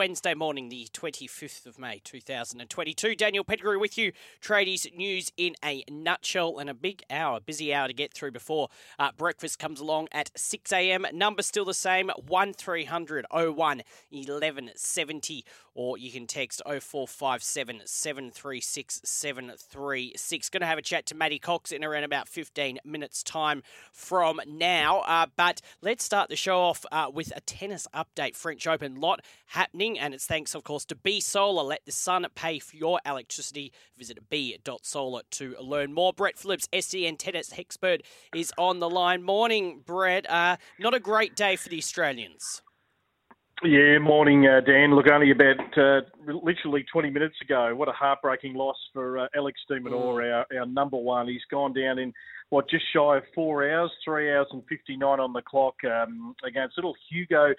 Wednesday morning, the 25th of May 2022. Daniel Pettigrew with you. Tradies news in a nutshell and a big hour, busy hour to get through before uh, breakfast comes along at 6 a.m. Number still the same 1300 01 1170 or you can text 0457 736 736. Going to have a chat to Matty Cox in around about 15 minutes' time from now. Uh, but let's start the show off uh, with a tennis update. French Open lot happening, and it's thanks, of course, to B Solar. Let the sun pay for your electricity. Visit b.solar to learn more. Brett Phillips, SEN tennis expert, is on the line. Morning, Brett. Uh, not a great day for the Australians. Yeah, morning, uh, Dan. Look, only about uh, literally 20 minutes ago, what a heartbreaking loss for uh, Alex de mm. our, our number one. He's gone down in, what, just shy of four hours, three hours and 59 on the clock um, against little Hugo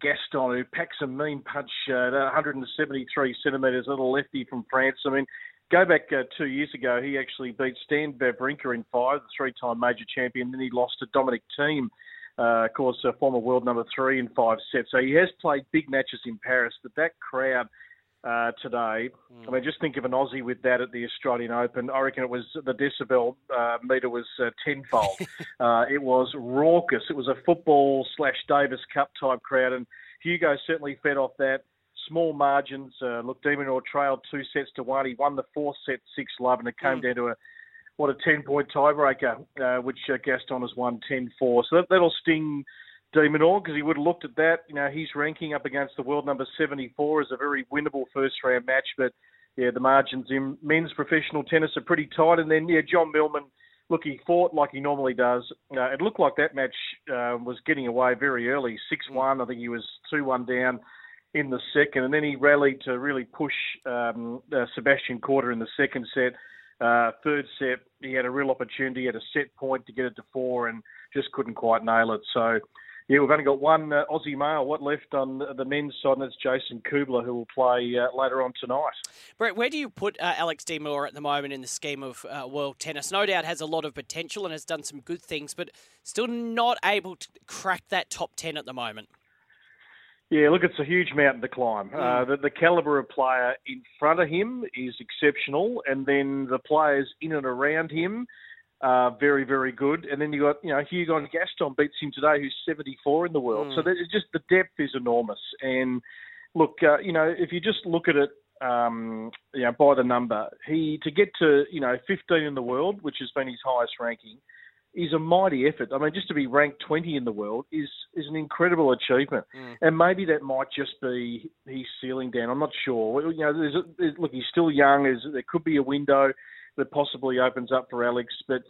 Gaston, who packs a mean punch, uh, 173 centimetres, little lefty from France. I mean, go back uh, two years ago, he actually beat Stan Wawrinka in five, the three-time major champion. Then he lost to Dominic Thiem uh, of course, a former world number three in five sets. So he has played big matches in Paris, but that crowd uh, today, mm. I mean, just think of an Aussie with that at the Australian Open. I reckon it was the decibel uh, meter was uh, tenfold. Uh, it was raucous. It was a football slash Davis Cup type crowd, and Hugo certainly fed off that. Small margins. Uh, look, de Minaur trailed two sets to one. He won the fourth set six love, and it came mm. down to a what a 10 point tiebreaker, uh, which uh, Gaston has won 10 4. So that, that'll sting de Minaur because he would have looked at that. You know, he's ranking up against the world number 74 as a very winnable first round match. But yeah, the margins in men's professional tennis are pretty tight. And then, yeah, John Millman, look, he fought like he normally does. Uh, it looked like that match uh, was getting away very early 6 1. I think he was 2 1 down in the second. And then he rallied to really push um, uh, Sebastian Korda in the second set. Uh, third set, he had a real opportunity at a set point to get it to four and just couldn't quite nail it. So, yeah, we've only got one uh, Aussie male. What left on the men's side, and that's Jason Kubler, who will play uh, later on tonight. Brett, where do you put uh, Alex de Minaur at the moment in the scheme of uh, world tennis? No doubt has a lot of potential and has done some good things, but still not able to crack that top 10 at the moment. Yeah, look, it's a huge mountain to climb. Mm. Uh, the, the calibre of player in front of him is exceptional, and then the players in and around him are very, very good. And then you got, you know, Hugo Gaston beats him today, who's 74 in the world. Mm. So there's just the depth is enormous. And look, uh, you know, if you just look at it, um, you know, by the number, he to get to, you know, 15 in the world, which has been his highest ranking is a mighty effort. I mean, just to be ranked 20 in the world is is an incredible achievement. Mm. And maybe that might just be his ceiling down. I'm not sure. You know, there's a, there's, look, he's still young. There's, there could be a window that possibly opens up for Alex, but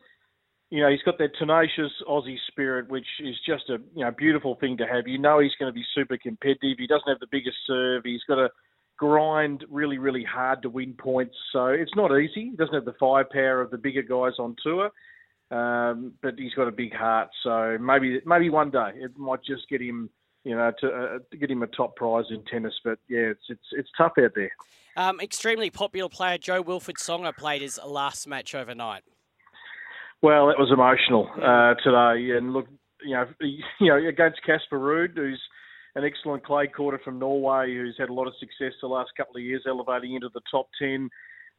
you know, he's got that tenacious Aussie spirit, which is just a you know beautiful thing to have. You know, he's going to be super competitive. He doesn't have the biggest serve. He's got to grind really, really hard to win points. So it's not easy. He doesn't have the firepower of the bigger guys on tour. Um, but he's got a big heart, so maybe maybe one day it might just get him, you know, to, uh, to get him a top prize in tennis. But yeah, it's it's it's tough out there. Um, extremely popular player Jo-Wilfried Tsonga played his last match overnight. Well, it was emotional uh, today, and look, you know, you know, against Casper Ruud, who's an excellent clay courter from Norway, who's had a lot of success the last couple of years, elevating into the top ten.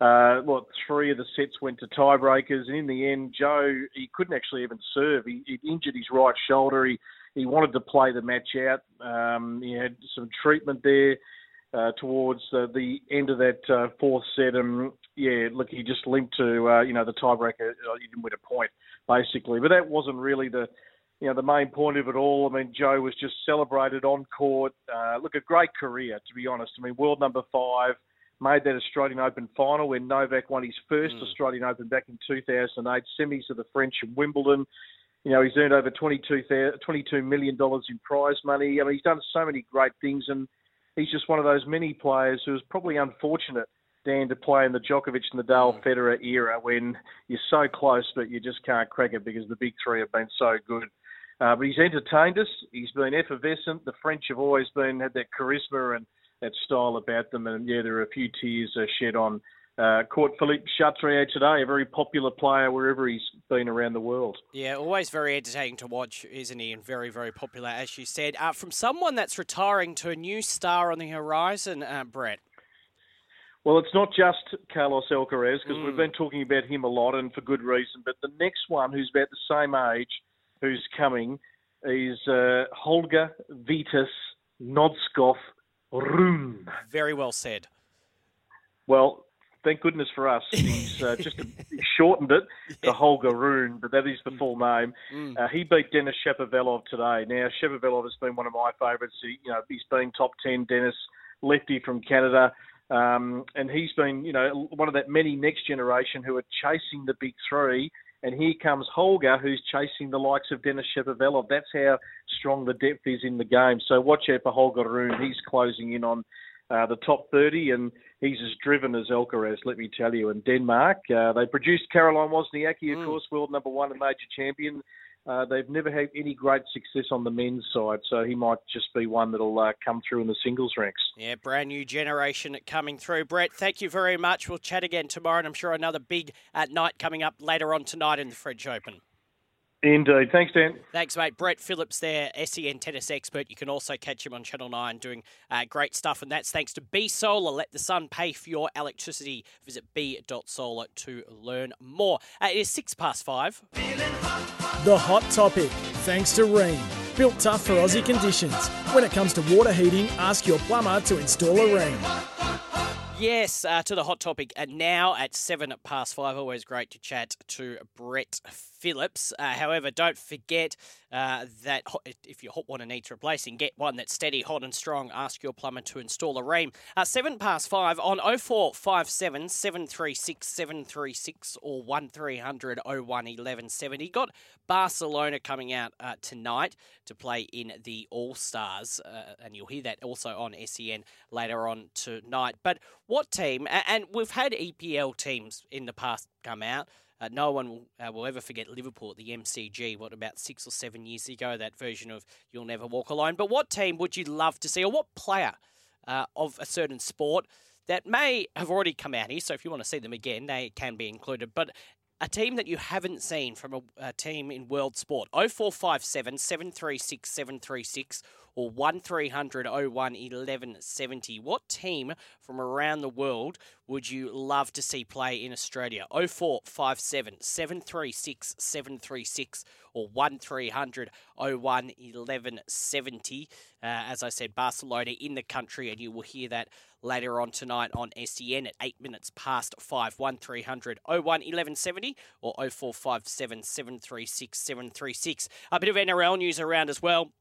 Uh, well, three of the sets went to tiebreakers, and in the end, Joe he couldn't actually even serve. He, he injured his right shoulder. He he wanted to play the match out. Um, he had some treatment there uh, towards the, end of that uh, fourth set, and yeah, look, he just linked to uh, you know the tiebreaker. Uh, he didn't win a point basically, but that wasn't really the you know, the main point of it all, I mean, Joe was just celebrated on court. Uh, look, a great career, to be honest. I mean, world number five, made that Australian Open final when Novak won his first mm. Australian Open back in 2008, semis of the French and Wimbledon. You know, he's earned over 22, $22 million in prize money. I mean, he's done so many great things, and he's just one of those many players who was probably unfortunate, Dan, to play in the Djokovic, Nadal, mm. Federer era when you're so close, but you just can't crack it because the big three have been so good. Uh, but he's entertained us. He's been effervescent. The French have always been had that charisma and that style about them. And yeah, there are a few tears uh, shed on uh, court Philippe Chatrier today, a very popular player wherever he's been around the world. Yeah, always very entertaining to watch, isn't he? And very, very popular, as you said. Uh, from someone that's retiring to a new star on the horizon, uh, Brett. Well, it's not just Carlos Alcaraz because mm. we've been talking about him a lot and for good reason. But the next one, who's about the same age, who's coming, is uh, Holger Vitus Nodskov Rune. Very well said. Well, thank goodness for us. He's uh, just shortened it to Holger Rune, but that is the full name. Mm. Uh, he beat Denis Shapovalov today. Now, Shapovalov has been one of my favourites. He, you know, he's been top ten. Denis, lefty from Canada. Um, and he's been, you know, one of that many next generation who are chasing the big three and here comes Holger, who's chasing the likes of Denis Shapovalov. That's how strong the depth is in the game. So watch out for Holger Rune. He's closing in on uh, the top 30, and he's as driven as Alcaraz, let me tell you. And Denmark, uh, they produced Caroline Wozniacki, of mm. course, world number one and major champion. Uh, they've never had any great success on the men's side, so he might just be one that'll uh, come through in the singles ranks. Yeah, brand new generation coming through. Brett, thank you very much. We'll chat again tomorrow, and I'm sure another big at night coming up later on tonight in the French Open. Indeed. Thanks, Dan. Thanks, mate. Brett Phillips there, SEN tennis expert. You can also catch him on Channel 9 doing uh, great stuff, and that's thanks to B Solar. Let the sun pay for your electricity. Visit b.solar to learn more. Uh, it is six past five. The hot topic, thanks to Rheem. Built tough for Aussie conditions. When it comes to water heating, ask your plumber to install a Rheem. Yes, uh, to the hot topic. And now at seven past five, always great to chat to Brett Phillips. Uh, however, don't forget uh, that if your hot water needs replacing, get one that's steady, hot, and strong. Ask your plumber to install a Rheem. Uh, seven past five on 0457 736 736 or 1300 01 1170. Got Barcelona coming out uh, tonight to play in the All Stars, uh, and you'll hear that also on SEN later on tonight. But what team, and we've had EPL teams in the past come out. Uh, no one will, uh, will ever forget Liverpool at the MCG, what, about six or seven years ago, that version of You'll Never Walk Alone. But what team would you love to see, or what player uh, of a certain sport that may have already come out here? So if you want to see them again, they can be included. But a team that you haven't seen from a, a team in world sport 0457 736 736 or 1300 01 1170. What team from around the world would you love to see play in Australia? 0457 736 736 or 1300 01 1170. Uh, as I said, Barcelona in the country, and you will hear that later on tonight on SEN at 8 minutes past 5. 1300 01 1170 or 0457 736 736. A bit of NRL news around as well.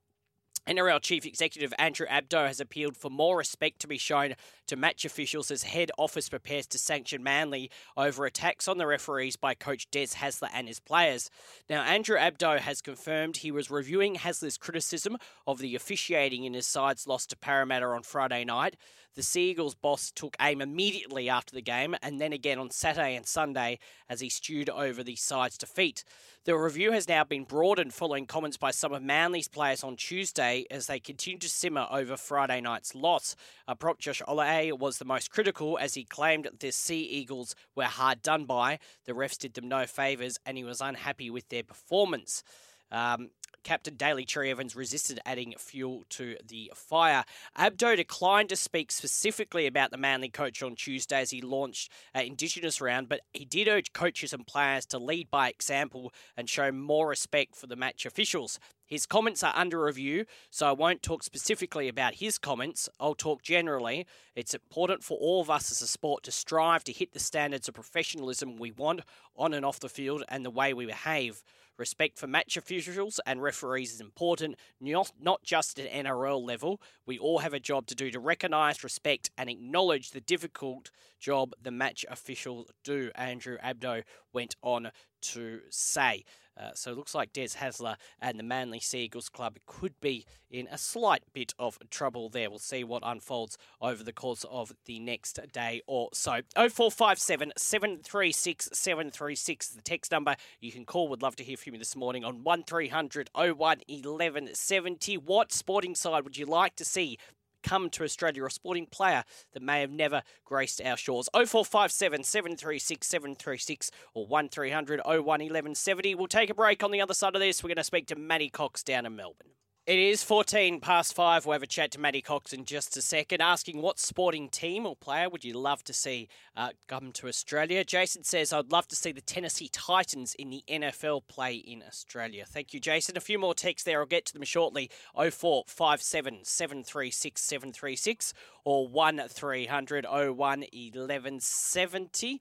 NRL Chief Executive Andrew Abdo has appealed for more respect to be shown to match officials as head office prepares to sanction Manly over attacks on the referees by coach Des Hasler and his players. Now, Andrew Abdo has confirmed he was reviewing Hasler's criticism of the officiating in his side's loss to Parramatta on Friday night. The Seagulls boss took aim immediately after the game and then again on Saturday and Sunday as he stewed over the side's defeat. The review has now been broadened following comments by some of Manly's players on Tuesday as they continue to simmer over Friday night's loss. Uh, Prop Josh Aloiai was the most critical as he claimed the Sea Eagles were hard done by. The refs did them no favours and he was unhappy with their performance. Um, Captain Daly Cherry Evans resisted adding fuel to the fire. Abdo declined to speak specifically about the Manly coach on Tuesday as he launched an Indigenous round, but he did urge coaches and players to lead by example and show more respect for the match officials. His comments are under review, so I won't talk specifically about his comments. I'll talk generally. It's important for all of us as a sport to strive to hit the standards of professionalism we want on and off the field and the way we behave. Respect for match officials and referees is important, not, just at NRL level. We all have a job to do to recognise, respect, and acknowledge the difficult job the match officials do, Andrew Abdo went on to say. Uh, so it looks like Des Hasler and the Manly Seagulls Club could be in a slight bit of trouble there. We'll see what unfolds over the course of the next day or so. 0457 736 736, the text number you can call. Would love to hear from you this morning on 1300 01 1170. What sporting side would you like to see come to Australia or a sporting player that may have never graced our shores. 0457 736 736 or 1300 01 1170. We'll take a break on the other side of this. We're going to speak to Matty Cox down in Melbourne. It is 14 past five. We'll have a chat to Matty Cox in just a second, asking what sporting team or player would you love to see uh, come to Australia? Jason says, I'd love to see the Tennessee Titans in the NFL play in Australia. Thank you, Jason. A few more texts there. I'll get to them shortly. 0457 736 736 or 1300 01 1170.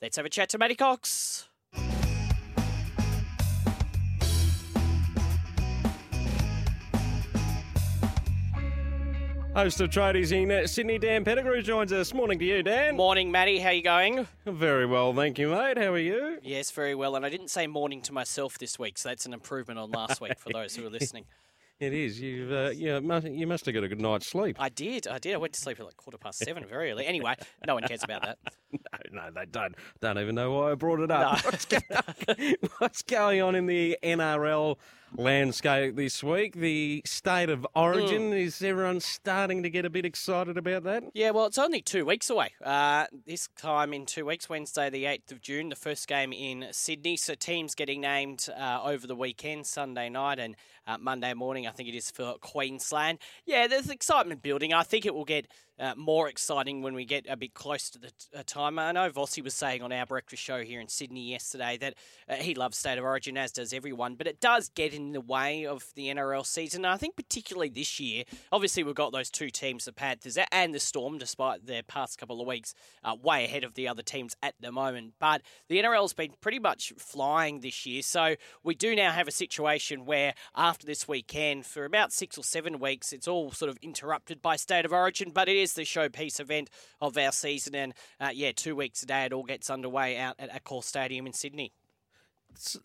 Let's have a chat to Matty Cox. Host of Tradies in uh, Sydney, Dan Pettigrew joins us. Morning to you, Dan. Morning, Matty. How you going? Very well, thank you, mate. How are you? Yes, very well. And I didn't say morning to myself this week, so that's an improvement on last week for those who are listening. It is. You've, uh, you, must, you must have got a good night's sleep. I did. I did. I went to sleep at like quarter past seven, very early. Anyway, no one cares about that. no, no, they don't. Don't even know why I brought it up. No. What's, going, what's going on in the NRL landscape this week? The state of origin. Mm. Is everyone starting to get a bit excited about that? Yeah, well, it's only two weeks away. Uh, this time in two weeks, Wednesday, the 8th of June, the first game in Sydney. So teams getting named uh, over the weekend, Sunday night, and uh, Monday morning, I think it is for Queensland. Yeah, there's excitement building. I think it will get uh, more exciting when we get a bit close to the t- uh, time. I know Vossi was saying on our breakfast show here in Sydney yesterday that uh, he loves State of Origin, as does everyone, but it does get in the way of the NRL season. And I think particularly this year, obviously we've got those two teams, the Panthers and the Storm, despite their past couple of weeks, uh, way ahead of the other teams at the moment. But the NRL's been pretty much flying this year, so we do now have a situation where after this weekend, for about six or seven weeks, it's all sort of interrupted by State of Origin, but it is the showpiece event of our season. And uh, yeah, two weeks a day, it all gets underway out at Accor Stadium in Sydney.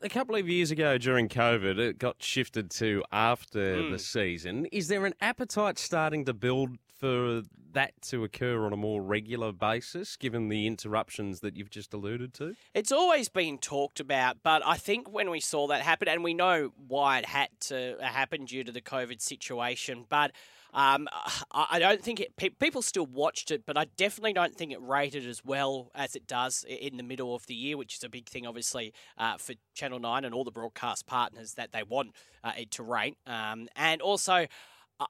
A couple of years ago during COVID, it got shifted to after mm. the season. Is there an appetite starting to build for that to occur on a more regular basis, given the interruptions that you've just alluded to? It's always been talked about, but I think when we saw that happen, and we know why it had to happen due to the COVID situation, but um, I don't think it. People still watched it, but I definitely don't think it rated as well as it does in the middle of the year, which is a big thing, obviously, uh, for Channel Nine and all the broadcast partners that they want uh, it to rate. Um, and also,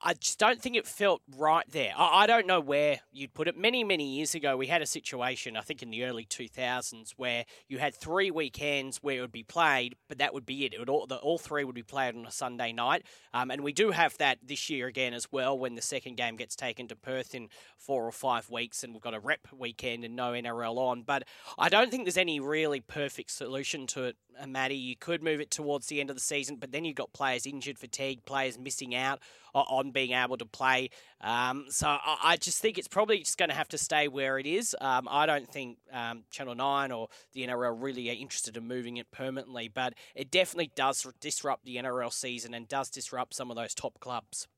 I just don't think it felt right there. I don't know where you'd put it. Many, many years ago, we had a situation, I think in the early 2000s, where you had three weekends where it would be played, but that would be it. it would all, the, all three would be played on a Sunday night. Um, and we do have that this year again as well when the second game gets taken to Perth in four or five weeks and we've got a rep weekend and no NRL on. But I don't think there's any really perfect solution to it uh, Matty. You could move it towards the end of the season, but then you've got players injured, fatigue, players missing out on being able to play. Um, so I, just think it's probably just going to have to stay where it is. Um, I don't think um, Channel 9 or the NRL really are interested in moving it permanently, but it definitely does disrupt the NRL season and does disrupt some of those top clubs.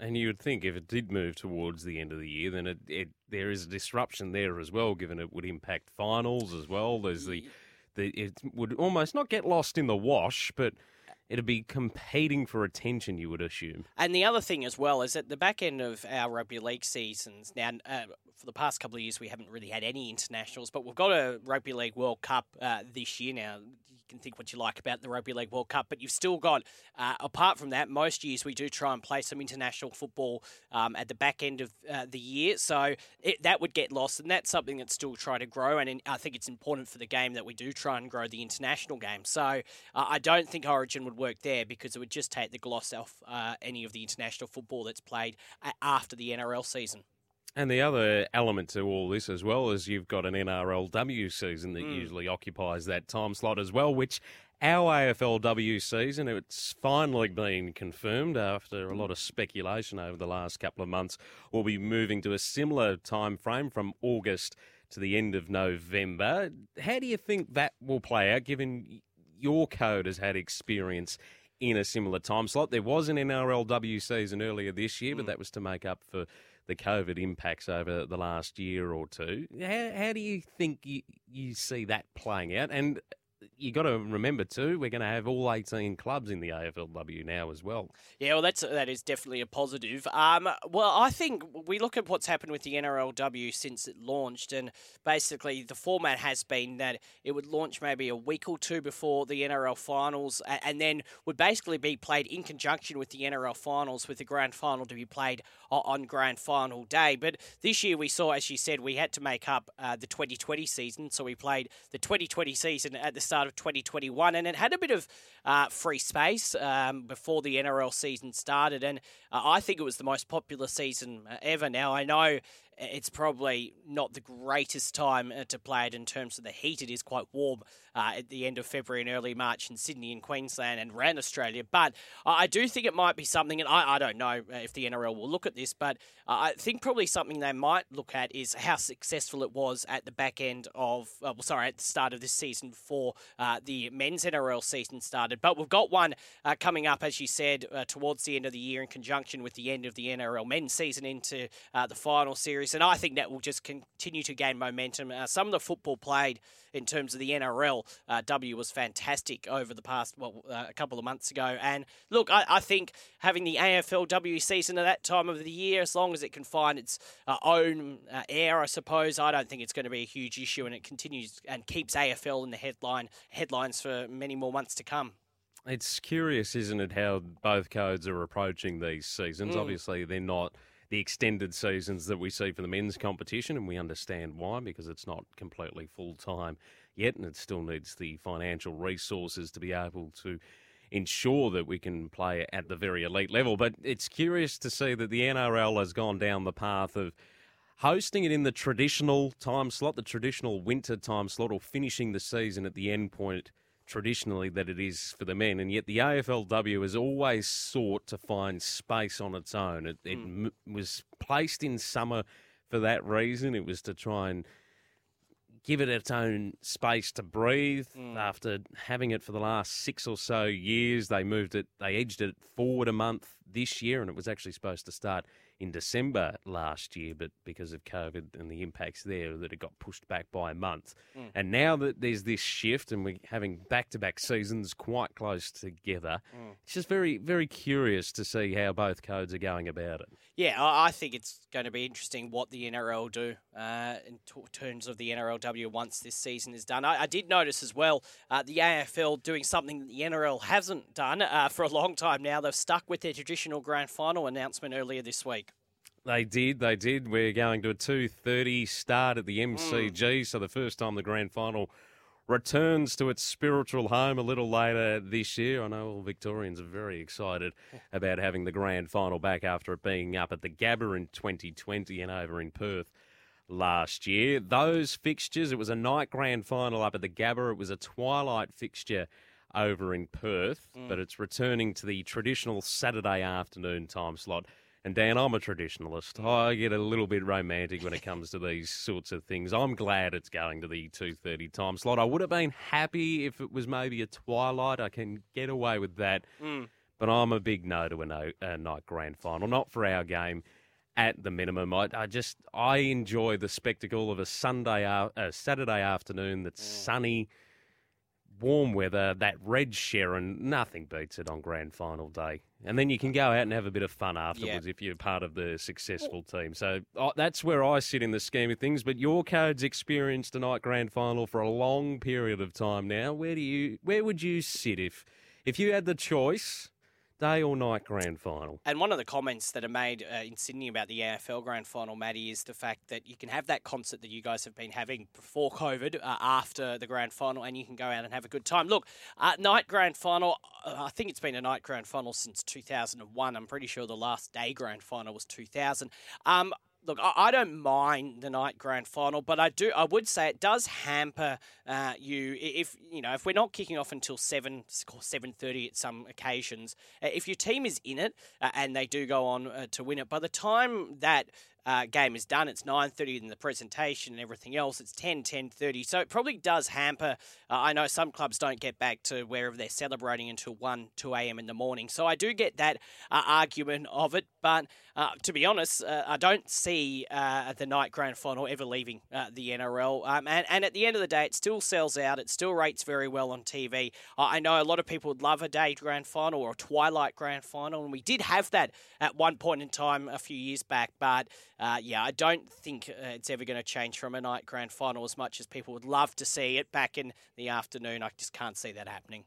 And you would think if it did move towards the end of the year, then it, it there is a disruption there as well, given it would impact finals as well. There's the the, it would almost not get lost in the wash, but it'd be competing for attention, you would assume. And the other thing as well is at the back end of our rugby league seasons, now uh, for the past couple of years, we haven't really had any internationals, but we've got a Rugby League World Cup uh, this year now You can think what you like about the Rugby League World Cup, but you've still got, uh, apart from that, most years we do try and play some international football um, at the back end of uh, the year. So it, that would get lost, and that's something that's still trying to grow. And in, I think it's important for the game that we do try and grow the international game. So uh, I don't think Origin would work there because it would just take the gloss off uh, any of the international football that's played after the NRL season. And the other element to all this as well is you've got an NRLW season that Mm. usually occupies that time slot as well, which our AFLW season, it's finally been confirmed after a lot of speculation over the last couple of months, will be moving to a similar time frame from August to the end of November. How do you think that will play out given your code has had experience in a similar time slot? There was an NRLW season earlier this year, but hmm. that was to make up for the COVID impacts over the last year or two. How, how do you think you, you see that playing out? And you got to remember too, we're going to have all 18 clubs in the AFLW now as well. Yeah, well, that's that is definitely a positive. Um, well, I think we look at what's happened with the NRLW since it launched, and basically the format has been that it would launch maybe a week or two before the NRL finals, and then would basically be played in conjunction with the NRL finals, with the grand final to be played on grand final day. But this year we saw, as you said, we had to make up uh, the 2020 season, so we played the 2020 season at the start of 2021, and it had a bit of uh, free space um, before the NRL season started, and uh, I think it was the most popular season uh, ever. Now I know it's probably not the greatest time uh, to play it in terms of the heat. It is quite warm uh, at the end of February and early March in Sydney and Queensland and around Australia. But I do think it might be something, and I, I don't know uh, if the NRL will look at this, but I think probably something they might look at is how successful it was at the back end of, uh, well, sorry, at the start of this season before uh, the men's NRL season started. But we've got one uh, coming up, as you said, towards the end of the year in conjunction with the end of the NRL men's season into the final series. And I think that will just continue to gain momentum. Uh, some of the football played in terms of the NRL uh, W was fantastic over the past, well, uh, a couple of months ago. And look, I, I think having the AFLW season at that time of the year, as long as it can find its uh, own uh, air, I suppose, I don't think it's going to be a huge issue, and it continues and keeps AFL in the headline headlines for many more months to come. It's curious, isn't it, how both codes are approaching these seasons? Mm. Obviously, they're not the extended seasons that we see for the men's competition, and we understand why because it's not completely full time yet, and it still needs the financial resources to be able to ensure that we can play at the very elite level. But it's curious to see that the NRL has gone down the path of hosting it in the traditional time slot, the traditional winter time slot, or finishing the season at the end point traditionally that it is for the men, and yet the AFLW has always sought to find space on its own. It, it hmm. m- was placed in summer for that reason. It was to try and give it its own space to breathe. Hmm. After having it for the last six or so years, they moved it, they edged it forward a month this year, and it was actually supposed to start in December last year, but because of COVID and the impacts there, that it got pushed back by a month. And now that there's this shift, and we're having back-to-back seasons quite close together, it's just very, very curious to see how both codes are going about it. Yeah, I I think it's going to be interesting what the NRL do uh, in t- terms of the NRLW once this season is done. I, I did notice as well uh, the AFL doing something that the NRL hasn't done uh, for a long time now. They've stuck with their traditional grand final announcement earlier this week. They did, they did. We're going to a 2.30 start at the MCG, hmm. so the first time the grand final returns to its spiritual home a little later this year. I know all Victorians are very excited about having the grand final back after it being up at the Gabba in 2020 and over in Perth last year. Those fixtures, it was a night grand final up at the Gabba. It was a twilight fixture over in Perth, but hmm. it's returning to the traditional Saturday afternoon time slot. And Dan, I'm a traditionalist. I get a little bit romantic when it comes to these sorts of things. I'm glad it's going to the 2:30 time slot. I would have been happy if it was maybe a twilight. I can get away with that. Mm. But I'm a big no to a, no, a night grand final, not for our game at the minimum. I, I just I enjoy the spectacle of a Sunday, uh, a Saturday afternoon that's mm. sunny, warm weather, that red Sherrin. Nothing beats it on grand final day, and then you can go out and have a bit of fun afterwards if you're part of the successful team. So uh, that's where I sit in the scheme of things. But your code's experienced a night grand final for a long period of time now. Where do you where would you sit if if you had the choice? Day or night grand final? And one of the comments that are made uh, in Sydney about the AFL Grand Final, Matty, is the fact that you can have that concert that you guys have been having before COVID, uh, after the Grand Final, and you can go out and have a good time. Look, uh, night Grand Final, uh, I think it's been a night Grand Final since 2001. I'm pretty sure the last day Grand Final was 2000. Um, look, I, don't mind the night grand final, but I do. I would say it does hamper uh, you if you know if we're not kicking off until seven seven thirty at some occasions. Uh, if your team is in it uh, and they do go on uh, to win it, by the time that uh, game is done. It's 9.30 in the presentation and everything else. It's 10, 10.30. So it probably does hamper. Uh, I know some clubs don't get back to wherever they're celebrating until 1, 2 a.m. in the morning. So I do get that uh, argument of it. But uh, to be honest, uh, I don't see uh, the night grand final ever leaving the NRL. Um, and, and at the end of the day, it still sells out. It still rates very well on TV. I know a lot of people would love a day grand final or a twilight grand final. And we did have that at one point in time a few years back. But uh, yeah, I don't think uh, it's ever going to change from a night grand final as much as people would love to see it back in the afternoon. I just can't see that happening.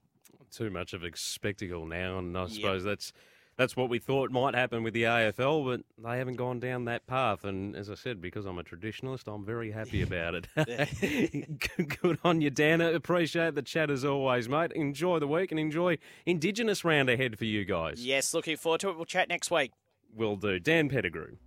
Too much of a spectacle now, and I suppose yep. that's that's what we thought might happen with the AFL, but they haven't gone down that path. And as I said, because I'm a traditionalist, I'm very happy about it. Good on you, Dan. Appreciate the chat as always, mate. Enjoy the week and enjoy Indigenous round ahead for you guys. Yes, looking forward to it. We'll chat next week. Will do. Dan Pettigrew.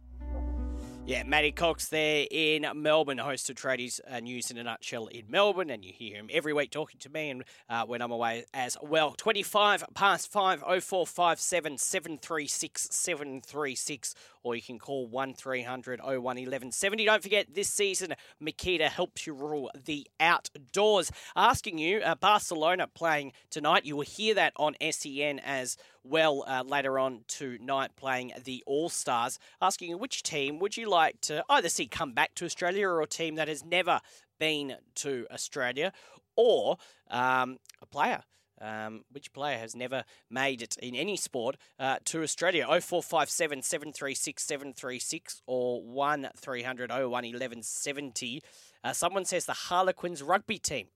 Yeah, Matty Cox there in Melbourne, host of Tradies uh, News in a Nutshell in Melbourne, and you hear him every week talking to me and uh, when I'm away as well. 25 past 5 0457 736 736 or you can call 1300 01 1170. Don't forget, this season, Makita helps you rule the outdoors. Asking you, uh, Barcelona playing tonight. You will hear that on SEN as well uh, later on tonight, playing the All Stars. Asking you, which team would you like to either see come back to Australia or a team that has never been to Australia or um, a player um, which player has never made it in any sport uh, to Australia? 0457 736 736 or 1300 01 1170. Uh, someone says the Harlequins rugby team.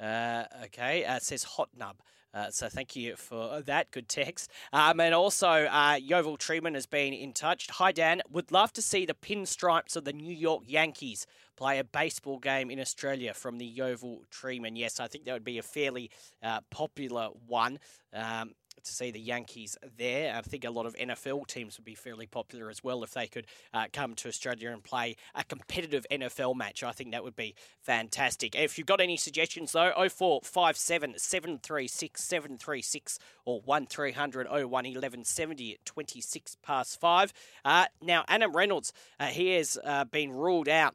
Uh, okay, uh, says Hot Nub. Uh, so thank you for that. Good text. Um, and also, uh, Yeovil Treeman has been in touch. Hi, Dan. Would love to see the pinstripes of the New York Yankees play a baseball game in Australia from the Yeovil Treeman. Yes, I think that would be a fairly uh, popular one. Um, to see the Yankees there. I think a lot of NFL teams would be fairly popular as well if they could uh, come to Australia and play a competitive NFL match. I think that would be fantastic. If you've got any suggestions though, 0457 736 736 or 1300 01 1170 at 26 past 5. Uh, now, Adam Reynolds, uh, he has uh, been ruled out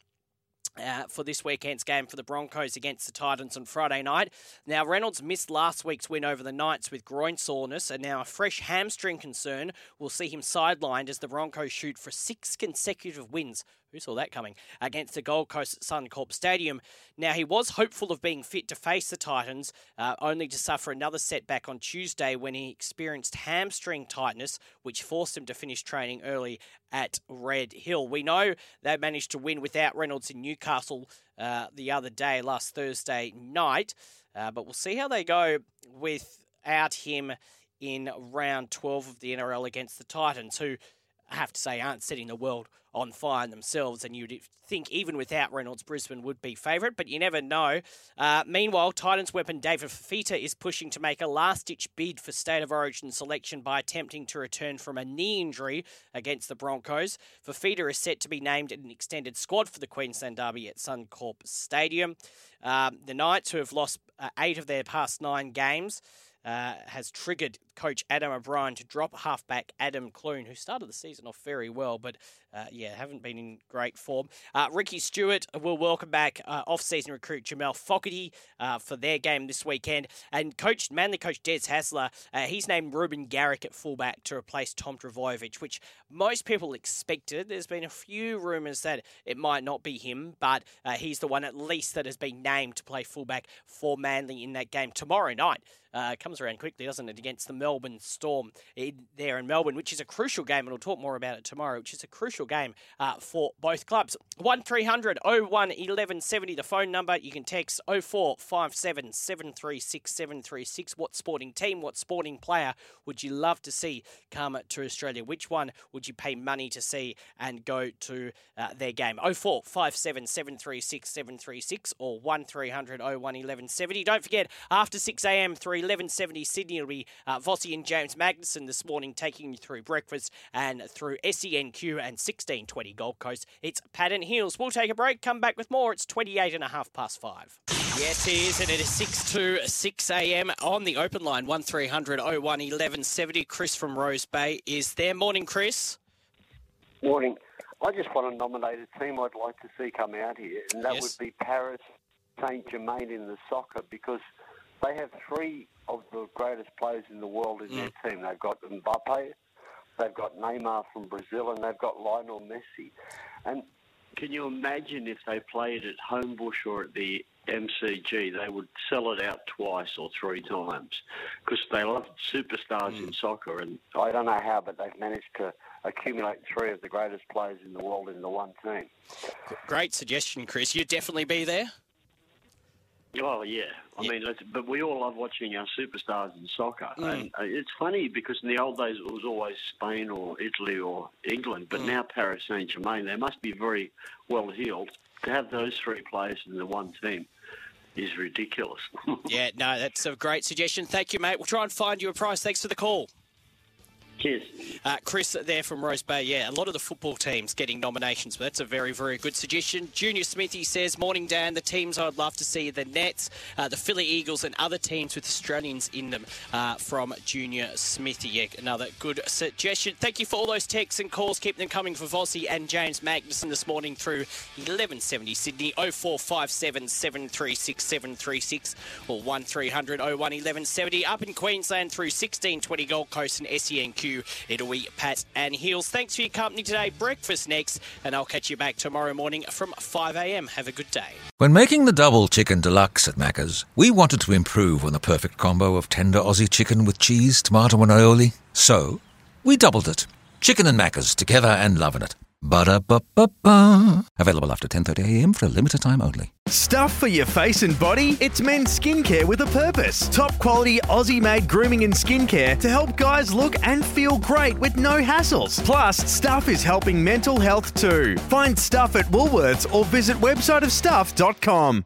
uh, for this weekend's game for the Broncos against the Titans on Friday night. Now, Reynolds missed last week's win over the Knights with groin soreness, and now a fresh hamstring concern will see him sidelined as the Broncos shoot for six consecutive wins who saw that coming? Against the Gold Coast Suncorp Stadium. Now, he was hopeful of being fit to face the Titans, uh, only to suffer another setback on Tuesday when he experienced hamstring tightness, which forced him to finish training early at Red Hill. We know they managed to win without Reynolds in Newcastle uh, the other day, last Thursday night, uh, but we'll see how they go without him in round 12 of the NRL against the Titans, who I have to say, aren't setting the world on fire themselves. And you'd think, even without Reynolds, Brisbane would be favourite, but you never know. Uh, meanwhile, Titans weapon David Fifita is pushing to make a last ditch bid for State of Origin selection by attempting to return from a knee injury against the Broncos. Fifita is set to be named in an extended squad for the Queensland Derby at Suncorp Stadium. Um, the Knights, who have lost uh, eight of their past nine games, uh, has triggered coach Adam O'Brien to drop halfback Adam Clune, who started the season off very well, but uh, yeah, haven't been in great form. Uh, Ricky Stuart will welcome back uh, off-season recruit Jamal Fogarty uh, for their game this weekend, and coach Manly coach Des Hasler, uh, he's named Reuben Garrick at fullback to replace Tom Trbojevic, which most people expected. There's been a few rumours that it might not be him, but he's the one at least that has been named to play fullback for Manly in that game tomorrow night. Uh, comes around quickly, doesn't it, against the Melbourne Storm in, there in Melbourne, which is a crucial game, and we'll talk more about it tomorrow, which is a crucial game uh, for both clubs. 1300 01 1170, the phone number. You can text 0457 736 736. What sporting team, what sporting player would you love to see come to Australia? Which one would you pay money to see and go to uh, their game? 0457 736 736 or 1300 01 1170. Don't forget, after 6 a.m. through 1170 Sydney will be uh, Vossi and James Magnussen this morning, taking you through breakfast and through SENQ and 1620 Gold Coast. It's Pat and Heels. We'll take a break, come back with more. It's 28 and a half past five. Yes, it is, and it is 6 to 6 a.m. on the open line, 1300 01 1170. Chris from Rose Bay is there. Morning, Chris. Morning. I just want to nominate a team I'd like to see come out here, and that Yes. would be Paris Saint Germain in the soccer because they have three of the greatest players in the world in their mm. team. They've got Mbappe, they've got Neymar from Brazil, and they've got Lionel Messi. And can you imagine if they played at Homebush or at the MCG? They would sell it out twice or three times because they love superstars in mm. soccer. And I don't know how, but they've managed to accumulate three of the greatest players in the world in the one team. Great suggestion, Chris. You'd definitely be there. Oh yeah, I Yeah. mean, but we all love watching our superstars in soccer, Mm. and uh, it's funny because in the old days it was always Spain or Italy or England, Mm. but now Paris Saint Germain, they must be very well heeled to have those three players in the one team. Is ridiculous. Yeah, no, that's a great suggestion. Thank you, mate. We'll try and find you a price. Thanks for the call. Cheers. Uh, Chris there from Rose Bay. Yeah, a lot of the football teams getting nominations, but that's a very, very good suggestion. Junior Smithy says, Morning, Dan. The teams I'd love to see the Nets, uh, the Philly Eagles, and other teams with Australians in them uh, from Junior Smithy. Yeah, another good suggestion. Thank you for all those texts and calls. Keep them coming for Vossi and James Magnussen this morning through 1170 Sydney 0457 736 736 or 1300 01 1170. Up in Queensland through 1620 Gold Coast and SENQ. It'll be Pat and Heels. Thanks for your company today. Breakfast next, and I'll catch you back tomorrow morning from 5am. Have a good day. When making the double chicken deluxe at Macca's, we wanted to improve on the perfect combo of tender Aussie chicken with cheese, tomato, and aioli. So, we doubled it. Chicken and Macca's together and loving it. Ba-da-ba-ba-ba. Available after 10.30am for a limited time only. Stuff for your face and body? It's men's skincare with a purpose. Top quality Aussie made grooming and skincare to help guys look and feel great with no hassles. Plus, Stuff is helping mental health too. Find Stuff at Woolworths or visit websiteofstuff.com.